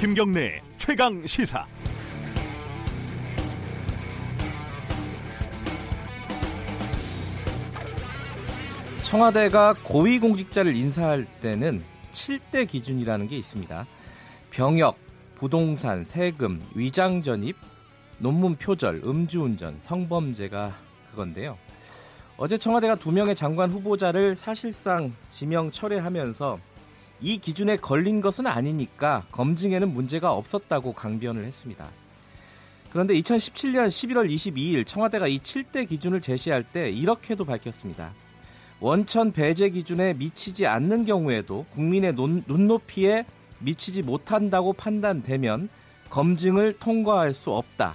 김경래 최강 시사. 청와대가 고위공직자를 인사할 때는 7대 기준이라는 게 있습니다. 병역, 부동산, 세금, 위장 전입, 논문 표절, 음주운전, 성범죄가 그건데요. 어제 청와대가 두 명의 장관 후보자를 사실상 지명 철회하면서 이 기준에 걸린 것은 아니니까 검증에는 문제가 없었다고 강변을 했습니다. 그런데 2017년 11월 22일 청와대가 이 7대 기준을 제시할 때 이렇게도 밝혔습니다. 원천 배제 기준에 미치지 않는 경우에도 국민의 눈, 눈높이에 미치지 못한다고 판단되면 검증을 통과할 수 없다.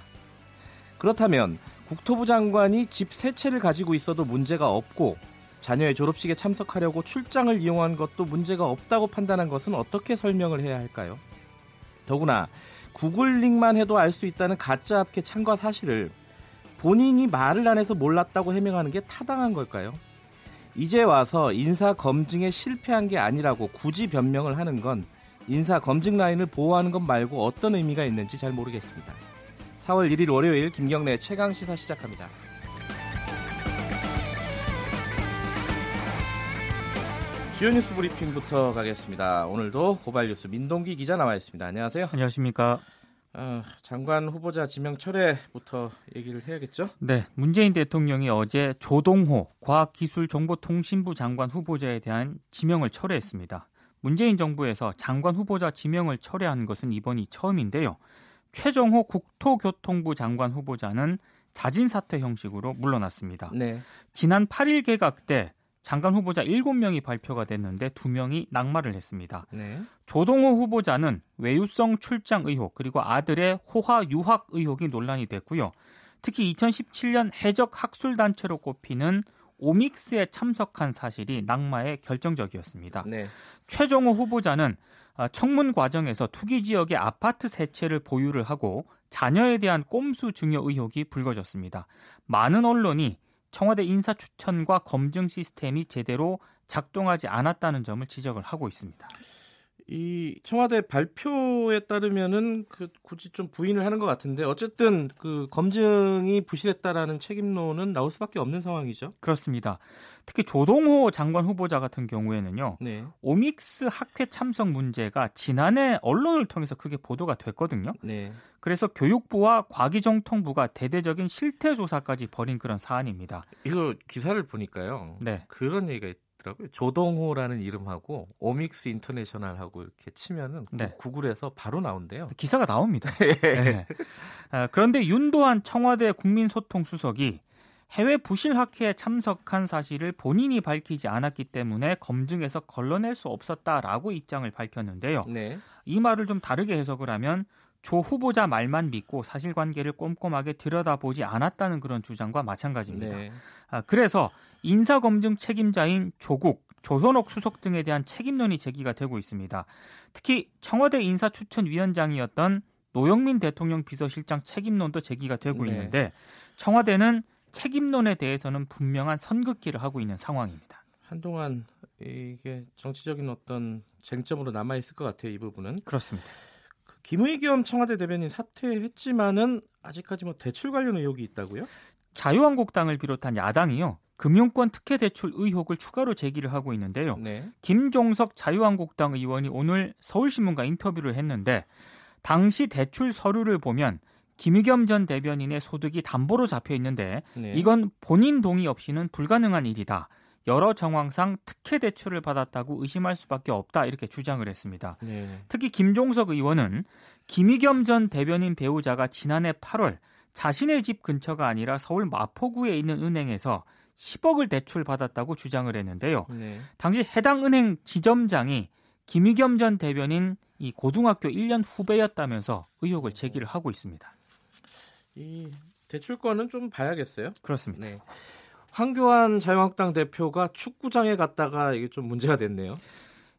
그렇다면 국토부 장관이 집 세 채를 가지고 있어도 문제가 없고 자녀의 졸업식에 참석하려고 출장을 이용한 것도 문제가 없다고 판단한 것은 어떻게 설명을 해야 할까요? 더구나 구글링만 해도 알 수 있다는 가짜 합계 참가 사실을 본인이 말을 안 해서 몰랐다고 해명하는 게 타당한 걸까요? 이제 와서 인사 검증에 실패한 게 아니라고 굳이 변명을 하는 건 인사 검증 라인을 보호하는 것 말고 어떤 의미가 있는지 잘 모르겠습니다. 4월 1일 월요일 김경래 최강 시사 시작합니다. 주요 뉴스 브리핑부터 가겠습니다. 오늘도 고발 뉴스 민동기 기자 나와 있습니다. 안녕하세요. 안녕하십니까. 어, 장관 후보자 지명 철회부터 얘기를 해야겠죠? 네, 문재인 대통령이 어제 조동호 과학기술정보통신부 장관 후보자에 대한 지명을 철회했습니다. 문재인 정부에서 장관 후보자 지명을 철회한 것은 이번이 처음인데요. 최정호 국토교통부 장관 후보자는 자진 사퇴 형식으로 물러났습니다. 네. 지난 8일 개각 때 장관 후보자 7명이 발표가 됐는데 2명이 낙마를 했습니다. 네. 조동호 후보자는 외유성 출장 의혹 그리고 아들의 호화 유학 의혹이 논란이 됐고요. 특히 2017년 해적 학술 단체로 꼽히는 오믹스에 참석한 사실이 낙마에 결정적이었습니다. 네. 최종호 후보자는 아, 청문 과정에서 투기 지역의 아파트 세 채를 보유를 하고 자녀에 대한 꼼수 증여 의혹이 불거졌습니다. 많은 언론이 청와대 인사 추천과 검증 시스템이 제대로 작동하지 않았다는 점을 지적을 하고 있습니다. 이 청와대 발표에 따르면은 그 굳이 좀 부인을 하는 것 같은데 어쨌든 그 검증이 부실했다라는 책임론은 나올 수밖에 없는 상황이죠. 그렇습니다. 특히 조동호 장관 후보자 같은 경우에는요. 네. 오믹스 학회 참석 문제가 지난해 언론을 통해서 크게 보도가 됐거든요. 네. 그래서 교육부와 과기정통부가 대대적인 실태 조사까지 벌인 그런 사안입니다. 이거 기사를 보니까요. 네. 그런 얘기가 있더라고요. 조동호라는 이름하고 오믹스 인터내셔널하고 이렇게 치면은 네. 구글에서 바로 나온대요. 기사가 나옵니다. 네. 아, 그런데 윤도한 청와대 국민소통수석이 해외 부실 학회에 참석한 사실을 본인이 밝히지 않았기 때문에 검증에서 걸러낼 수 없었다라고 입장을 밝혔는데요. 네. 이 말을 좀 다르게 해석을 하면 조 후보자 말만 믿고 사실관계를 꼼꼼하게 들여다보지 않았다는 그런 주장과 마찬가지입니다. 네. 아, 그래서 인사검증 책임자인 조국, 조현옥 수석 등에 대한 책임론이 제기가 되고 있습니다. 특히 청와대 인사추천위원장이었던 노영민 대통령 비서실장 책임론도 제기가 되고 네. 있는데 청와대는 책임론에 대해서는 분명한 선긋기를 하고 있는 상황입니다. 한동안 이게 정치적인 어떤 쟁점으로 남아 있을 것 같아요. 이 부분은 그렇습니다. 김의겸 청와대 대변인 사퇴했지만은 아직까지 뭐 대출 관련 의혹이 있다고요? 자유한국당을 비롯한 야당이요. 금융권 특혜 대출 의혹을 추가로 제기를 하고 있는데요. 네. 김종석 자유한국당 의원이 오늘 서울신문과 인터뷰를 했는데 당시 대출 서류를 보면 김의겸 전 대변인의 소득이 담보로 잡혀 있는데 네. 이건 본인 동의 없이는 불가능한 일이다. 여러 정황상 특혜 대출을 받았다고 의심할 수밖에 없다 이렇게 주장을 했습니다. 네. 특히 김종석 의원은 김희겸 전 대변인 배우자가 지난해 8월 자신의 집 근처가 아니라 서울 마포구에 있는 은행에서 10억을 대출 받았다고 주장을 했는데요. 네. 당시 해당 은행 지점장이 김희겸 전 대변인 이 고등학교 1년 후배였다면서 의혹을 제기를 하고 있습니다. 이 대출권은 좀 봐야겠어요. 그렇습니다. 네. 황교안 자유한국당 대표가 축구장에 갔다가 이게 좀 문제가 됐네요.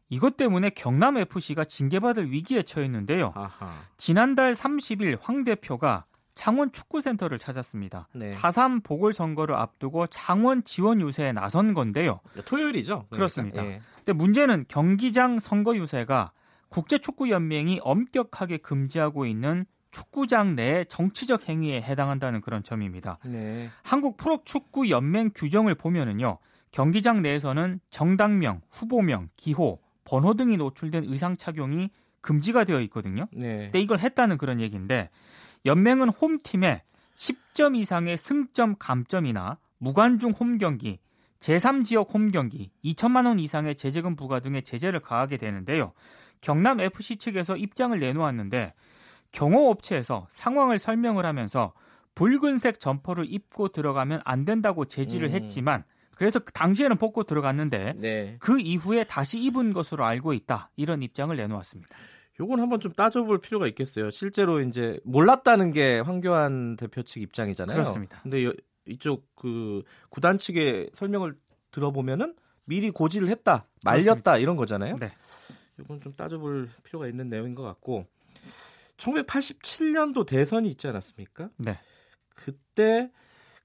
이것 때문에 경남 FC가 징계받을 위기에 처했는데요. 아하. 지난달 30일 황 대표가 창원 축구센터를 찾았습니다. 네. 4.3 보궐선거를 앞두고 창원 지원 유세에 나선 건데요. 토요일이죠. 그러니까. 그렇습니다. 예. 근데 문제는 경기장 선거 유세가 국제축구연맹이 엄격하게 금지하고 있는 축구장 내 정치적 행위에 해당한다는 그런 점입니다. 네. 한국 프로축구 연맹 규정을 보면은요. 경기장 내에서는 정당명, 후보명, 기호, 번호 등이 노출된 의상 착용이 금지가 되어 있거든요. 네. 근데 이걸 했다는 그런 얘기인데 연맹은 홈팀에 10점 이상의 승점 감점이나 무관중 홈 경기, 제3지역 홈 경기, 2천만 원 이상의 제재금 부과 등의 제재를 가하게 되는데요. 경남 FC 측에서 입장을 내놓았는데 경호업체에서 상황을 설명을 하면서 붉은색 점퍼를 입고 들어가면 안 된다고 제지를 음. 했지만 그래서 그 당시에는 벗고 들어갔는데 네. 그 이후에 다시 입은 것으로 알고 있다 이런 입장을 내놓았습니다. 요건 한번 좀 따져볼 필요가 있겠어요. 실제로 이제 몰랐다는 게 황교안 대표 측 입장이잖아요. 그렇습니다. 근데 여- 이쪽 그 구단 측의 설명을 들어보면은 미리 고지를 했다, 말렸다 이런 거잖아요. 네. 이건 좀 따져볼 필요가 있는 내용인 것 같고 1987년도 대선이 있지 않았습니까? 네. 그때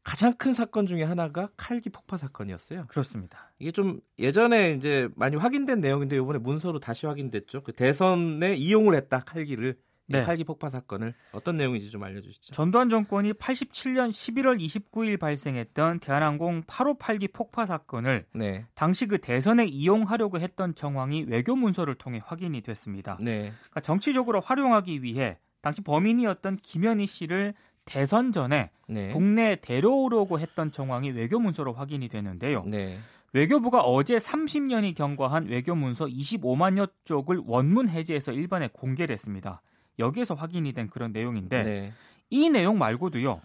가장 큰 사건 중에 하나가 칼기 폭파 사건이었어요. 그렇습니다. 이게 좀 예전에 이제 많이 확인된 내용인데 이번에 문서로 다시 확인됐죠. 그 대선에 이용을 했다 칼기를 이 네. 칼기 폭파 사건을 어떤 내용인지 좀 알려주시죠. 전두환 정권이 87년 11월 29일 발생했던 대한항공 858기 폭파 사건을 네, 당시 그 대선에 이용하려고 했던 정황이 외교 문서를 통해 확인이 됐습니다. 네, 그러니까 정치적으로 활용하기 위해 당시 범인이었던 김현희 씨를 대선 전에 네, 국내에 데려오려고 했던 정황이 외교 문서로 확인이 되는데요. 네, 외교부가 어제 30년이 경과한 외교 문서 25만여 쪽을 원문 해제해서 일반에 공개를 했습니다. 여기에서 확인이 된 그런 내용인데 네, 이 내용 말고도요.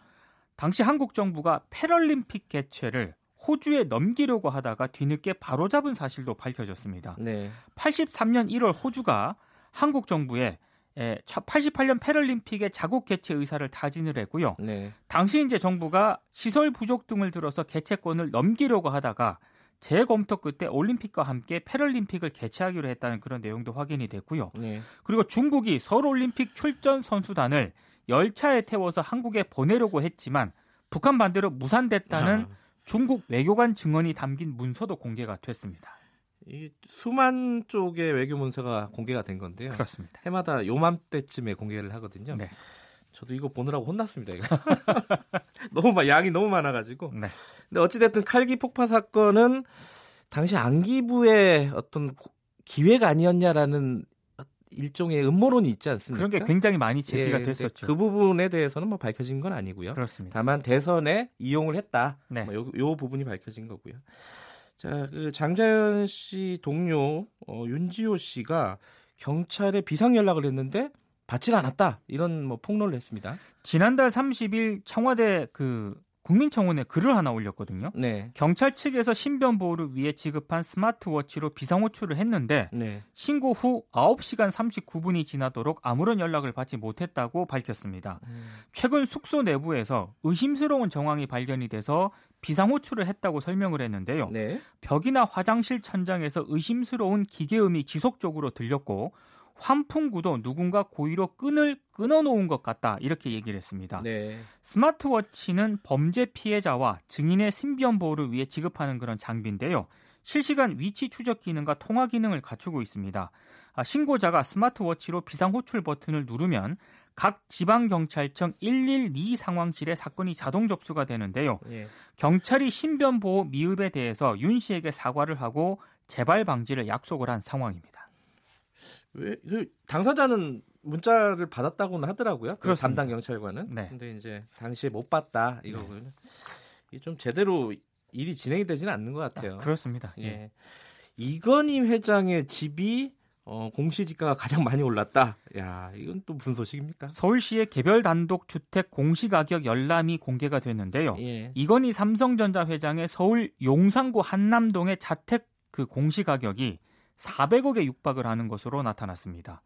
당시 한국 정부가 패럴림픽 개최를 호주에 넘기려고 하다가 뒤늦게 바로잡은 사실도 밝혀졌습니다. 네, 83년 1월 호주가 한국 정부에 88년 패럴림픽의 자국 개최 의사를 타진을 했고요. 네, 당시 이제 정부가 시설 부족 등을 들어서 개최권을 넘기려고 하다가 재검토 끝에 올림픽과 함께 패럴림픽을 개최하기로 했다는 그런 내용도 확인이 됐고요. 네, 그리고 중국이 서울올림픽 출전 선수단을 열차에 태워서 한국에 보내려고 했지만 북한 반대로 무산됐다는 아, 중국 외교관 증언이 담긴 문서도 공개가 됐습니다. 이 수만 쪽의 외교 문서가 공개가 된 건데요. 그렇습니다. 해마다 요맘때쯤에 공개를 하거든요. 네. 저도 이거 보느라고 혼났습니다. 이거. 너무 마- 양이 너무 많아가지고. 네. 근데 어찌됐든 칼기 폭파 사건은 당시 안기부의 어떤 고- 기회가 아니었냐라는 일종의 음모론이 있지 않습니까? 그런 게 굉장히 많이 예, 제기가 근데 됐었죠. 그 부분에 대해서는 뭐 밝혀진 건 아니고요. 그렇습니다. 다만 대선에 이용을 했다. 네. 뭐 요, 요 부분이 밝혀진 거고요. 자, 그 장자연 씨 동료 어, 윤지호 씨가 경찰에 비상 연락을 했는데 받질 않았다. 이런 뭐 폭로를 했습니다. 지난달 30일 청와대 그 국민청원에 글을 하나 올렸거든요. 네. 경찰 측에서 신변 보호를 위해 지급한 스마트워치로 비상호출을 했는데 네. 신고 후 9시간 39분이 지나도록 아무런 연락을 받지 못했다고 밝혔습니다. 음. 최근 숙소 내부에서 의심스러운 정황이 발견이 돼서 비상호출을 했다고 설명을 했는데요. 네. 벽이나 화장실 천장에서 의심스러운 기계음이 지속적으로 들렸고 환풍구도 누군가 고의로 끈을 끊어놓은 것 같다 이렇게 얘기를 했습니다. 네. 스마트워치는 범죄 피해자와 증인의 신변 보호를 위해 지급하는 그런 장비인데요. 실시간 위치 추적 기능과 통화 기능을 갖추고 있습니다. 아, 신고자가 스마트워치로 비상 호출 버튼을 누르면 각 지방 경찰청 112 상황실에 사건이 자동 접수가 되는데요. 예. 경찰이 신변 보호 미흡에 대해서 윤 씨에게 사과를 하고 재발 방지를 약속을 한 상황입니다. 왜, 그 당사자는 문자를 받았다고는 하더라고요. 그. 담당 경찰관은. 네. 근데 이제 당시에 못 봤다 이거고요. 이게 좀 제대로 일이 진행이 되지는 않는 것 같아요. 그렇습니다. 예. 이건희 회장의 집이 어, 공시지가가 가장 많이 올랐다. 야, 이건 또 무슨 소식입니까? 서울시의 개별 단독 주택 공시 가격 열람이 공개가 됐는데요. 예. 이건희 삼성전자 회장의 서울 용산구 한남동의 자택 그 공시 가격이 400억에 육박을 하는 것으로 나타났습니다.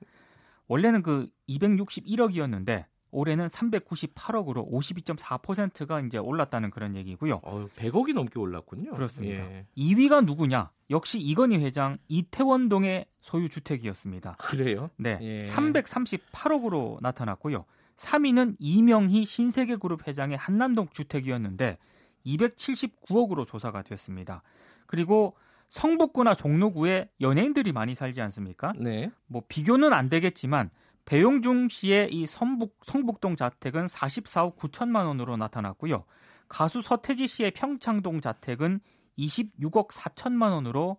원래는 그 261억이었는데 올해는 398억으로 52.4%가 이제 올랐다는 그런 얘기고요. 어, 100억이 넘게 올랐군요. 그렇습니다. 예. 2위가 누구냐? 역시 이건희 회장 이태원동의 소유 주택이었습니다. 그래요? 네, 예. 338억으로 나타났고요. 3위는 이명희 신세계그룹 회장의 한남동 주택이었는데 279억으로 조사가 됐습니다. 그리고 성북구나 종로구에 연예인들이 많이 살지 않습니까? 네. 뭐 비교는 안 되겠지만 배용중 씨의 이 성북 성북동 자택은 44억 9천만 원으로 나타났고요. 가수 서태지 씨의 평창동 자택은 26억 4천만 원으로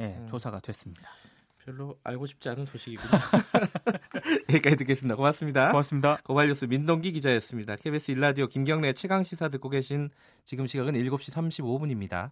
예, 음. 조사가 됐습니다. 별로 알고 싶지 않은 소식이군요. 여기까지 듣겠습니다. 고맙습니다. 고맙습니다. 고발뉴스 민동기 기자였습니다. KBS 일라디오 김경래 최강 시사 듣고 계신 지금 시각은 7시 35분입니다.